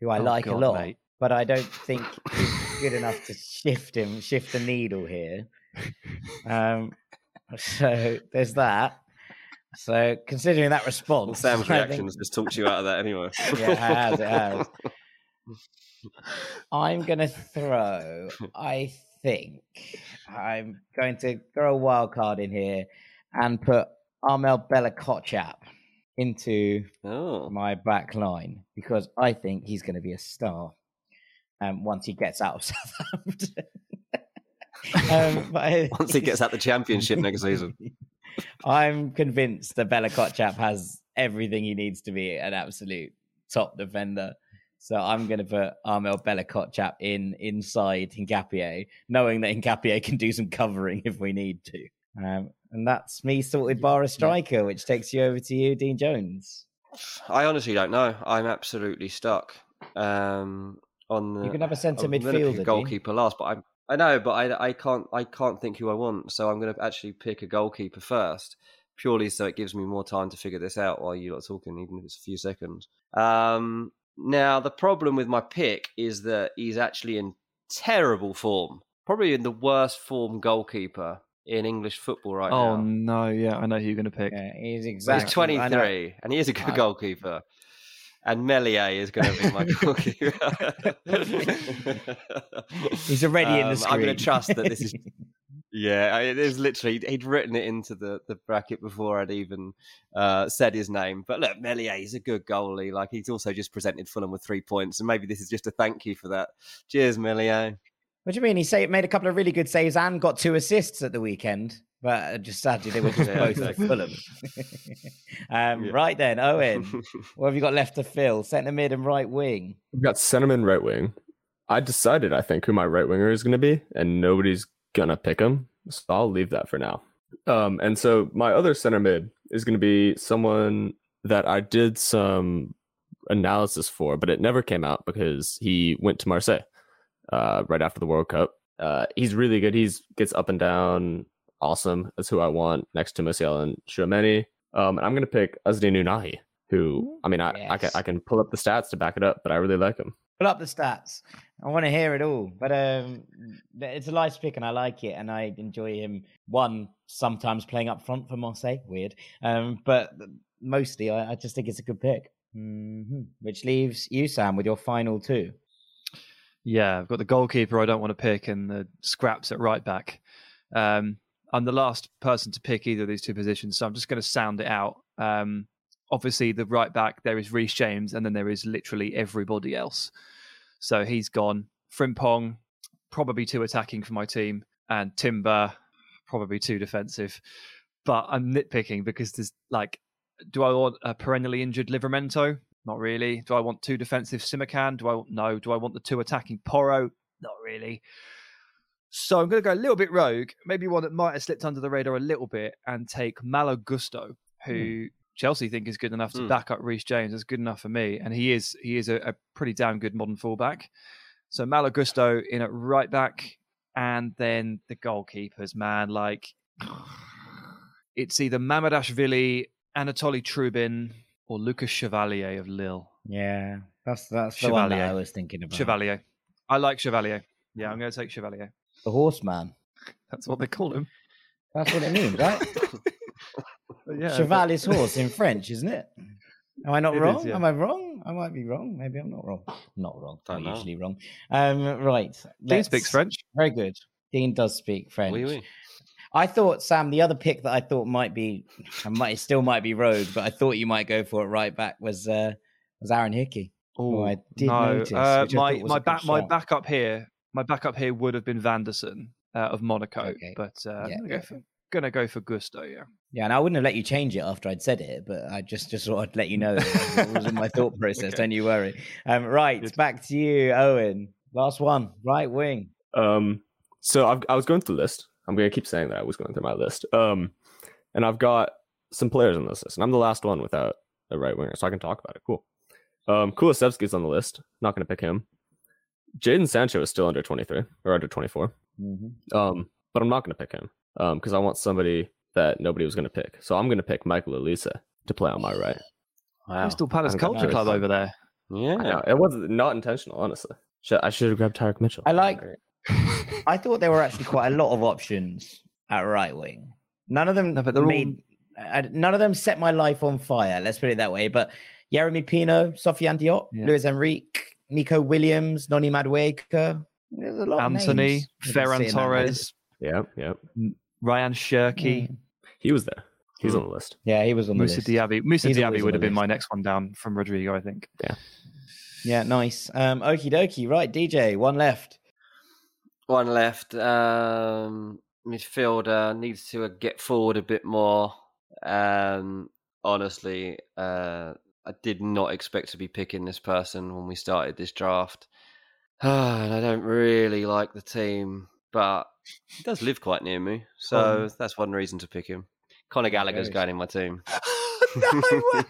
who I Oh, like God, a lot, mate. but I don't [LAUGHS] think he's good enough to shift him, shift the needle here. [LAUGHS] Um, so there's that. So considering that response, Well, Sam's [LAUGHS] reaction think- has just talked you out of that anyway. Yeah, it has, it has. [LAUGHS] I'm gonna throw. I think I'm going to throw a wild card in here and put Armel Bella into Oh, my back line because I think he's going to be a star um, once he gets out of Southampton. [LAUGHS] um, I- once he gets out the championship next season. I'm convinced that Bella-Kotchap has everything he needs to be an absolute top defender. So I'm going to put Armel Bella-Kotchap in inside Hincapié, knowing that Hincapié can do some covering if we need to. Um, and that's me sorted bar a striker, which takes you over to you, Dean Jones. I honestly don't know. I'm absolutely stuck. Um, on the, You can have a centre I'm gonna pick midfielder, a Dean. goalkeeper last, but I'm I know, but I I can't I can't think who I want, so I'm going to actually pick a goalkeeper first, purely so it gives me more time to figure this out while you're talking, even if it's a few seconds. Um, now the problem with my pick is that he's actually in terrible form, probably in the worst form goalkeeper in English football right oh now. Oh no, yeah, I know who you're going to pick. Yeah, he's exactly. He's 23, and he is a good I- goalkeeper. And Meslier is going to be my [LAUGHS] goalkeeper. [LAUGHS] He's already in the Um, I'm going to trust that this is. [LAUGHS] Yeah, it is literally. He'd written it into the, the bracket before I'd even uh, said his name. But look, Meslier, he's a good goalie. Like he's also just presented Fulham with three points, and maybe this is just a thank you for that. Cheers, Meslier. What do you mean? He say, made a couple of really good saves and got two assists at the weekend. But uh, just sadly, they were just Yeah, both exactly. for Fulham. [LAUGHS] um, Yeah. Right then, Owen, [LAUGHS] what have you got left to fill? Centre mid and right wing. We've got Sentiment right wing. I decided, I think, who my right winger is going to be, and nobody's going to pick him. So I'll leave that for now. Um, and so my other center mid is going to be someone that I did some analysis for, but it never came out because he went to Marseille uh, right after the World Cup. Uh, he's really good. He's gets up and down. Awesome. That's who I want next to Musial and Tchouaméni. Um, and I'm going to pick Azzedine Ounahi, who, I mean, I, I, can, I can pull up the stats to back it up, but I really like him. Pull up the stats. I want to hear it all. But um, it's a nice pick and I like it. And I enjoy him, one, sometimes playing up front for Marseille. Weird. Um, but mostly, I, I just think it's a good pick. hmm Which leaves you, Sam, with your final two. Yeah, I've got the goalkeeper I don't want to pick and the scraps at right back. Um, I'm the last person to pick either of these two positions, so I'm just going to sound it out. Um, obviously, the right back there is Reece James, and then there is literally everybody else. So he's gone. Frimpong, probably too attacking for my team, and Timber, probably too defensive. But I'm nitpicking because there's like, do I want a perennially injured Livramento? Not really. Do I want two defensive Simakan? Do I want no? Do I want the two attacking Porro? Not really. So I'm going to go a little bit rogue, maybe one that might have slipped under the radar a little bit, and take Malo Gusto, who Chelsea think is good enough to Hmm. back up Reece James. That's good enough for me, and he is he is a, a pretty damn good modern fullback. So Malo Gusto in at right back, and then the goalkeepers, man, like [SIGHS] it's either Mamardashvili, Anatoly Trubin, or Lucas Chevalier of Lille. Yeah, that's that's the one that Chevalier. I was thinking about. Chevalier. I like Chevalier. Yeah, I'm going to take Chevalier. The horseman. That's what they call him. That's what it means, right? [LAUGHS] yeah, Chevalier's horse in French, isn't it? Am I not It is, wrong? yeah. Am I wrong? I might be wrong. Maybe I'm not wrong. Not wrong. Don't Not know. usually wrong. Um, right. Dean speaks French. Very good. Dean does speak French. Oui, oui. I thought Sam, the other pick that I thought might be, I might it still might be rogue, but I thought you might go for it right back was uh was Aaron Hickey. Oh, I did no, notice, uh, which I my thought my a good back my backup here, my backup here would have been Vanderson uh, of Monaco, Okay. but uh, Yeah. I'm gonna go for gonna go for Gusto. Yeah, Yeah, and I wouldn't have let you change it after I'd said it, but I just just thought I'd let you [LAUGHS] know it was in my thought [LAUGHS] process. Okay. Don't you worry. Um, right, Good. back to you, Owen. Last one, right wing. Um, so I've, I was going through the list. I'm going to keep saying that I was going through my list. Um, and I've got some players on this list, and I'm the last one without a right winger, so I can talk about it. Cool. Um, Kulusevski's on the list. Not going to pick him. Jadon Sancho is still under 23 or under 24. Mm-hmm. Um, but I'm not going to pick him um because I want somebody that nobody was going to pick. So I'm going to pick Michael Olise to play on my right. Wow. Crystal Palace I'm gonna Culture Club over there. Yeah. It wasn't intentional, honestly. Should, I should have grabbed Tyrick Mitchell. I like- [LAUGHS] I thought there were actually quite a lot of options at right wing. None of them No, but they're all- I- none of them set my life on fire. Let's put it that way. But Jeremy Pino, Sofiane Diop, Yeah. Luis Enrique, Nico Williams, Noni Madueke. There's a lot. Antony, names Ferran Torres, list. Yeah, yeah. Rayan Cherki, Mm. He was there. He's on the list. Yeah, he was on the Moussa list. Diaby. Moussa He's Diaby would have been list. my next one down from Rodrygo, I think. Yeah, Yeah, nice. Um, okie dokie. Right, DJ, one left. One left. Um, midfielder needs to uh, get forward a bit more. Um, honestly, uh, I did not expect to be picking this person when we started this draft. [SIGHS] and I don't really like the team, but he does live quite near me, so Oh. that's one reason to pick him. Conor Gallagher's going in my team. [LAUGHS] no [LAUGHS] way.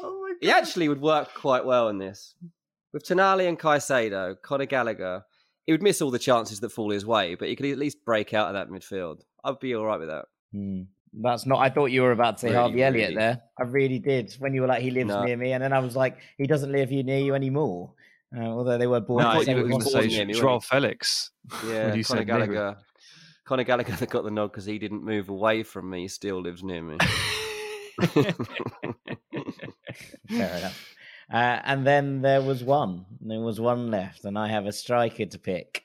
Oh my God. He actually would work quite well in this. With Tonali and Caicedo, Conor Gallagher, he would miss all the chances that fall his way, but he could at least break out of that midfield. I'd be all right with that. Hmm. That's not. I thought you were about to say Really, Harvey Elliott really. there. I really did. When you were like, he lives No. near me, and then I was like, he doesn't live you near you anymore. Uh, although they were born. No, I thought you were going to born say near me, João Félix. [LAUGHS] Yeah, you Conor said near. Gallagher. Conor Gallagher that got the nod because he didn't move away from me. He still lives near me. [LAUGHS] Fair enough. Uh, and then there was one. There was one left, and I have a striker to pick.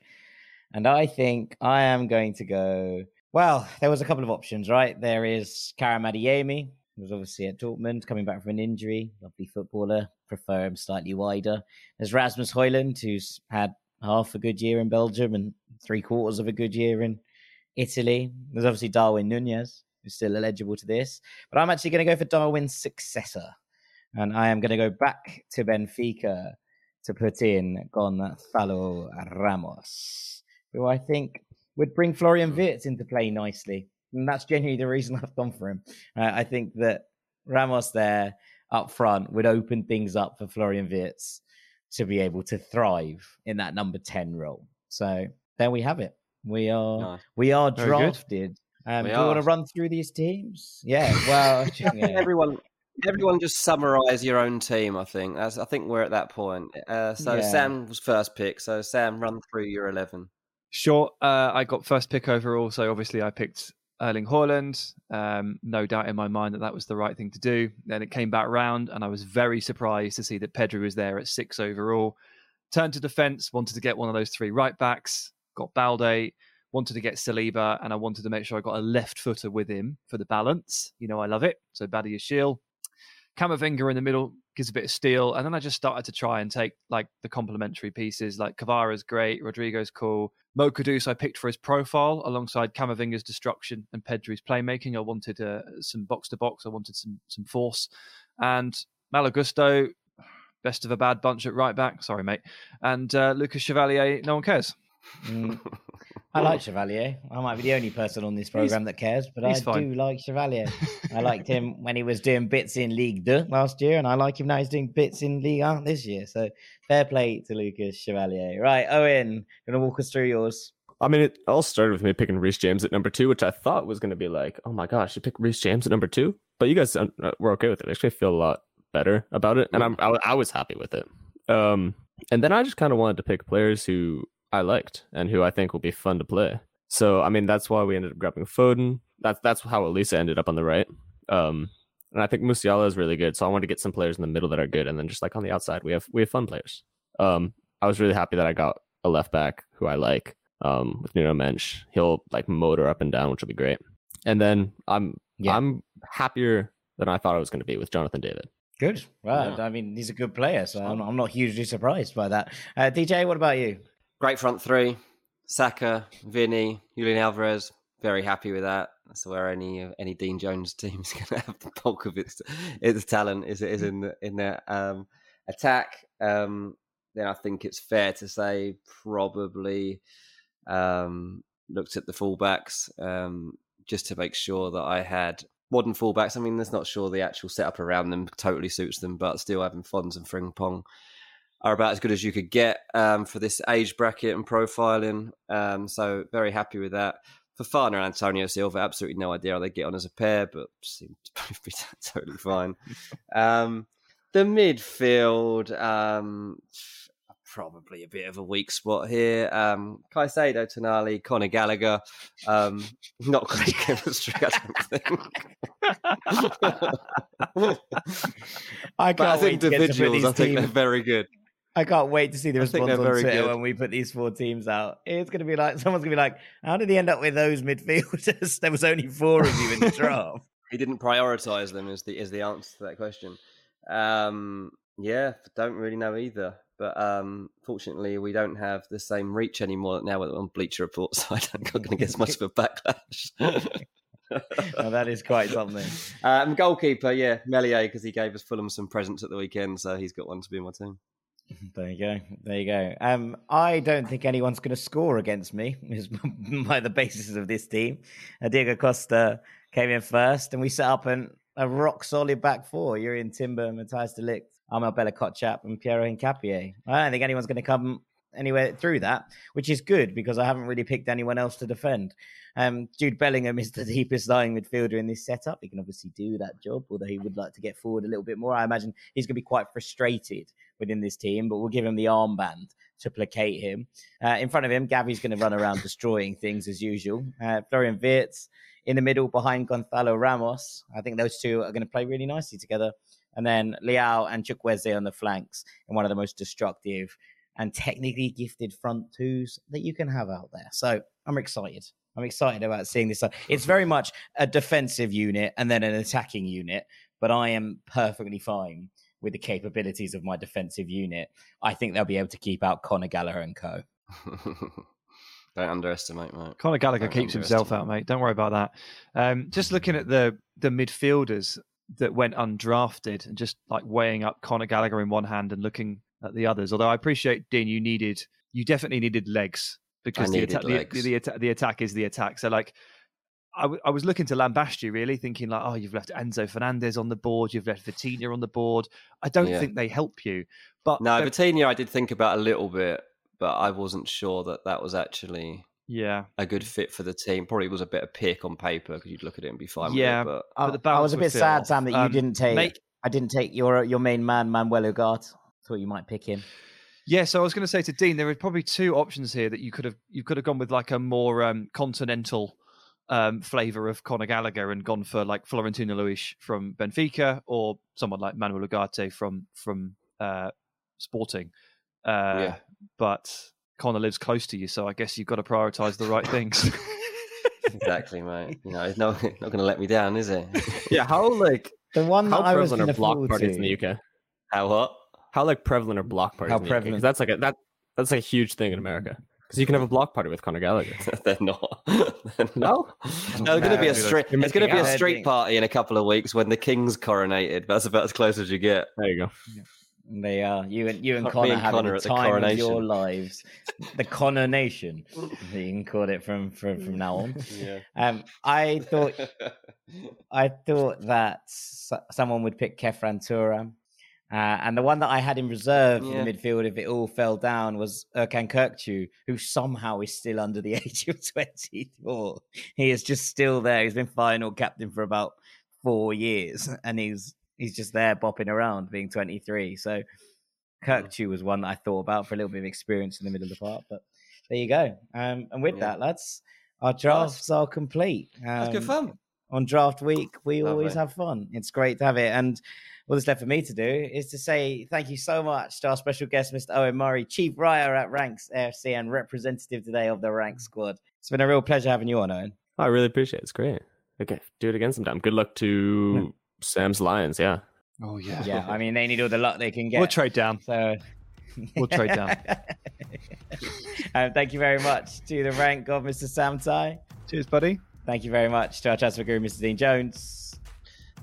And I think I am going to go. Well, there was a couple of options, right? There is Karim Adeyemi, who's obviously at Dortmund, coming back from an injury. Lovely footballer. Prefer him slightly wider. There's Rasmus Højlund, who's had half a good year in Belgium and three quarters of a good year in Italy. There's obviously Darwin Nunez, who's still eligible to this. But I'm actually going to go for Darwin's successor. And I am going to go back to Benfica to put in Gonzalo Ramos, who I think would bring Florian Wirtz into play nicely. And that's genuinely the reason [LAUGHS] I've gone for him. Uh, I think that Ramos there up front would open things up for Florian Wirtz to be able to thrive in that number 10 role. So there we have it. We are Nice. we are drafted. Um, We do you want to run through these teams? Yeah. Well, [LAUGHS] yeah. Everyone, everyone, just summarise your own team. I think. That's, I think we're at that point. Uh, so Yeah. Sam was first pick. So Sam, run through your eleven. Sure. Uh, I got first pick overall, so obviously I picked Erling Haaland. Um, no doubt in my mind that that was the right thing to do. Then it came back round, and I was very surprised to see that Pedri was there at six overall. Turned to defence, wanted to get one of those three right backs. Got Balde, wanted to get Saliba, and I wanted to make sure I got a left footer with him for the balance. You know, I love it. So Badia Shield. Camavinga in the middle gives a bit of steel, and then I just started to try and take like the complementary pieces. Like Kvara's great, Rodrygo's cool. Mo Kudus I picked for his profile alongside Camavinga's destruction and Pedri's playmaking. I wanted uh, some box to box. I wanted some some force, and Malo Gusto, best of a bad bunch at right back. Sorry, mate. And uh, Lucas Chevalier, no one cares. Mm. [LAUGHS] I like Chevalier. I might be the only person on this program that cares, but I fine. do like Chevalier. I liked him [LAUGHS] when he was doing bits in League Two last year, and I like him now he's doing bits in League 1 this year. So fair play to Lucas Chevalier. Right, Owen, gonna walk us through yours. I mean, it all started with me picking Reece James at number two, which I thought was going to be like, oh my gosh, you picked Reece James at number two, but you guys uh, were okay with it. I actually feel a lot better about it, and I'm I, I was happy with it. Um, and then I just kind of wanted to pick players who I liked and who I think will be fun to play. So I mean, that's why we ended up grabbing Foden. That's that's how Olise ended up on the right. Um, and I think Musiala is really good. So I wanted to get some players in the middle that are good, and then just like on the outside, we have we have fun players. Um, I was really happy that I got a left back who I like. Um, with Nuno Mendes, he'll like motor up and down, which will be great. And then I'm Yeah. I'm happier than I thought I was going to be with Jonathan David. Good. Well, Yeah. I mean, he's a good player, so I'm, I'm not hugely surprised by that. Uh, DJ, what about you? Great front three: Saka, Vinny, Julian Alvarez. Very happy with that. That's where any any Dean Jones [LAUGHS] team is going to have the bulk of its its talent is is in the, in their um, attack. Um, then I think it's fair to say probably um, looked at the fullbacks um, just to make sure that I had modern fullbacks. I mean, that's not sure the actual setup around them totally suits them, but still having Fons and Frimpong are about as good as you could get um, for this age bracket and profiling. Um, so very happy with that. Fofana and Antonio Silva, absolutely no idea how they get on as a pair, but seem to [LAUGHS] both be totally fine. Um, the midfield, um, probably a bit of a weak spot here. Um, Caicedo, Tonali, Conor Gallagher, um, not [LAUGHS] great chemistry, I don't think. [LAUGHS] I but as can't wait to get to put individuals, these I think they're very good. I can't wait to see the I response on Twitter good. when we put these four teams out. It's going to be like [LAUGHS] someone's going to be like, "How did he end up with those midfielders? [LAUGHS] there was only four of you in the draft." [LAUGHS] he didn't prioritize them is the is the answer to that question. Um, yeah, don't really know either. But um, fortunately, we don't have the same reach anymore now on Bleacher Report, so I'm not going to get as much of a backlash. that is quite something. Um, goalkeeper, yeah, Meslier, because he gave us Fulham some presents at the weekend, so he's got one to be in my team. There you go. There you go. Um, I don't think anyone's going to score against me. Is [LAUGHS] by the basis of this team. Uh, Diogo Costa came in first, and we set up an, a rock solid back four. Jurrien Timber, Matthijs de Ligt, Armel Bella Kotchap, and Piero Hincapié. I don't think anyone's going to come anywhere through that, which is good because I haven't really picked anyone else to defend. Um, Jude Bellingham [LAUGHS] is the deepest lying midfielder in this setup. He can obviously do that job, although he would like to get forward a little bit more. I imagine he's going to be quite frustrated within this team, but we'll give him the armband to placate him. Uh, in front of him, Gavi's going to run around destroying things as usual. Uh, Florian Wirtz in the middle behind Gonzalo Ramos. I think those two are going to play really nicely together. And then Leao and Chukwueze on the flanks in one of the most destructive and technically gifted front twos that you can have out there. So I'm excited. I'm excited about seeing this. It's very much a defensive unit and then an attacking unit, but I am perfectly fine with the capabilities of my defensive unit. I think they'll be able to keep out Conor Gallagher and co. [LAUGHS] Don't underestimate, mate. Conor Gallagher keeps himself out, mate. Don't worry about that. Um, just looking at the the midfielders that went undrafted and just like weighing up Conor Gallagher in one hand and looking at the others. Although I appreciate Dean, you needed you definitely needed legs because the, atta- the, the, the, the attack is the attack. So like I, w- I was looking to lambast you really, thinking like, oh, you've left Enzo Fernandez on the board, you've left Vitinha on the board. I don't yeah. think they help you. But no, Vitinha, I did think about a little bit, but I wasn't sure that that was actually yeah a good fit for the team. Probably was a bit of pick on paper because you'd look at it and be fine. Yeah, it, but, I, but I was a bit sad, Sam, that you um, didn't take. Make, I didn't take your your main man, Manuel Ugarte. Thought you might pick him. Yeah, so I was going to say to Dean, there are probably two options here that you could have you could have gone with like a more um, continental um, flavor of Conor Gallagher and gone for like Florentino Luis from Benfica or someone like Manuel Ugarte from from uh, Sporting. Uh, yeah. But Conor lives close to you, so I guess you've got to prioritize the right things. [LAUGHS] exactly, mate. You know, he's not not going to let me down, is it? yeah. How like the one how that I was prevalent are block parties in the UK? How what? How like prevalent are block parties? How prevalent? That's like a that that's a huge thing in America. Because you can have a block party with Conor Gallagher. [LAUGHS] They're not. No, no, going to be a street. It's going to be a street party in a couple of weeks when the king's coronated. That's about as close as you get. There you go. They are you and you and Conor and having Conor the time the of your lives. The Conor Nation, you can call it from from, from now on. Yeah. Um, I thought [LAUGHS] I thought that someone would pick Khéphren Thuram. Uh, and the one that I had in reserve yeah. for the midfield, if it all fell down, was Orkun Kökçü, who somehow is still under the [LAUGHS] age of 24. He is just still there. He's been final captain for about four years, [LAUGHS] and he's he's just there bopping around, being 23. So Kökçü was one that I thought about for a little bit of experience in the middle of the park. But there you go. Um, and with yeah. that, lads, our drafts are complete. Um, That's good fun. On draft week, we Lovely. always have fun. It's great to have it. And all that's left for me to do is to say thank you so much to our special guest, Mr. Owen Murray, Chief Writer at Ranks AFC and representative today of the Ranks Squad. It's been a real pleasure having you on, Owen. I really appreciate it. It's great. Okay, do it again sometime. Good luck to yeah. [LAUGHS] Sam's Lions. Yeah. Oh yeah. Yeah. I mean, they need all the luck they can get. We'll trade down. So [LAUGHS] we'll trade down. [LAUGHS] um, thank you very much to the rank of Mr. Sam Tai. Cheers, buddy. Thank you very much to our transfer guru, Mr. Dean Jones.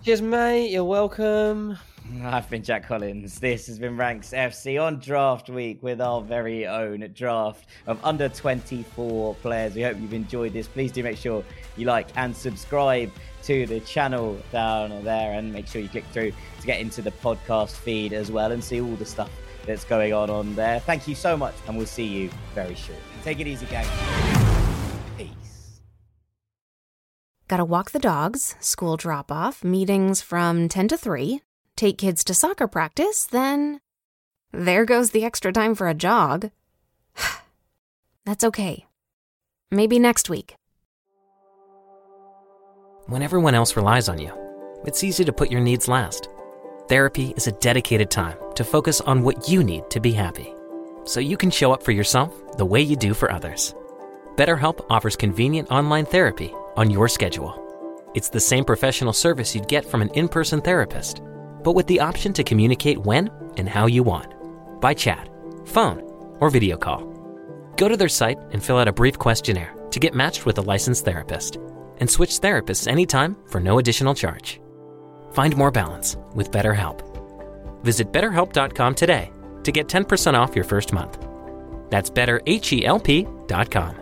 Cheers, mate. You're welcome. [LAUGHS] I've been Jack Collins. This has been Ranks FC on draft week with our very own draft of under 24 players. We hope you've enjoyed this. Please do make sure you like and subscribe to the channel down there and make sure you click through to get into the podcast feed as well and see all the stuff that's going on on there. Thank you so much, and we'll see you very shortly. Take it easy, gang. Gotta walk the dogs, school drop off, meetings from 10 to 3, take kids to soccer practice, then there goes the extra time for a jog. [SIGHS] That's okay. Maybe next week. When everyone else relies on you, it's easy to put your needs last. Therapy is a dedicated time to focus on what you need to be happy, so you can show up for yourself the way you do for others. BetterHelp offers convenient online therapy on your schedule. It's the same professional service you'd get from an in person therapist, but with the option to communicate when and how you want by chat, phone, or video call. Go to their site and fill out a brief questionnaire to get matched with a licensed therapist. and switch therapists anytime for no additional charge. Find more balance with BetterHelp. Visit betterhelp.com today to get 10% off your first month. That's betterhelp.com.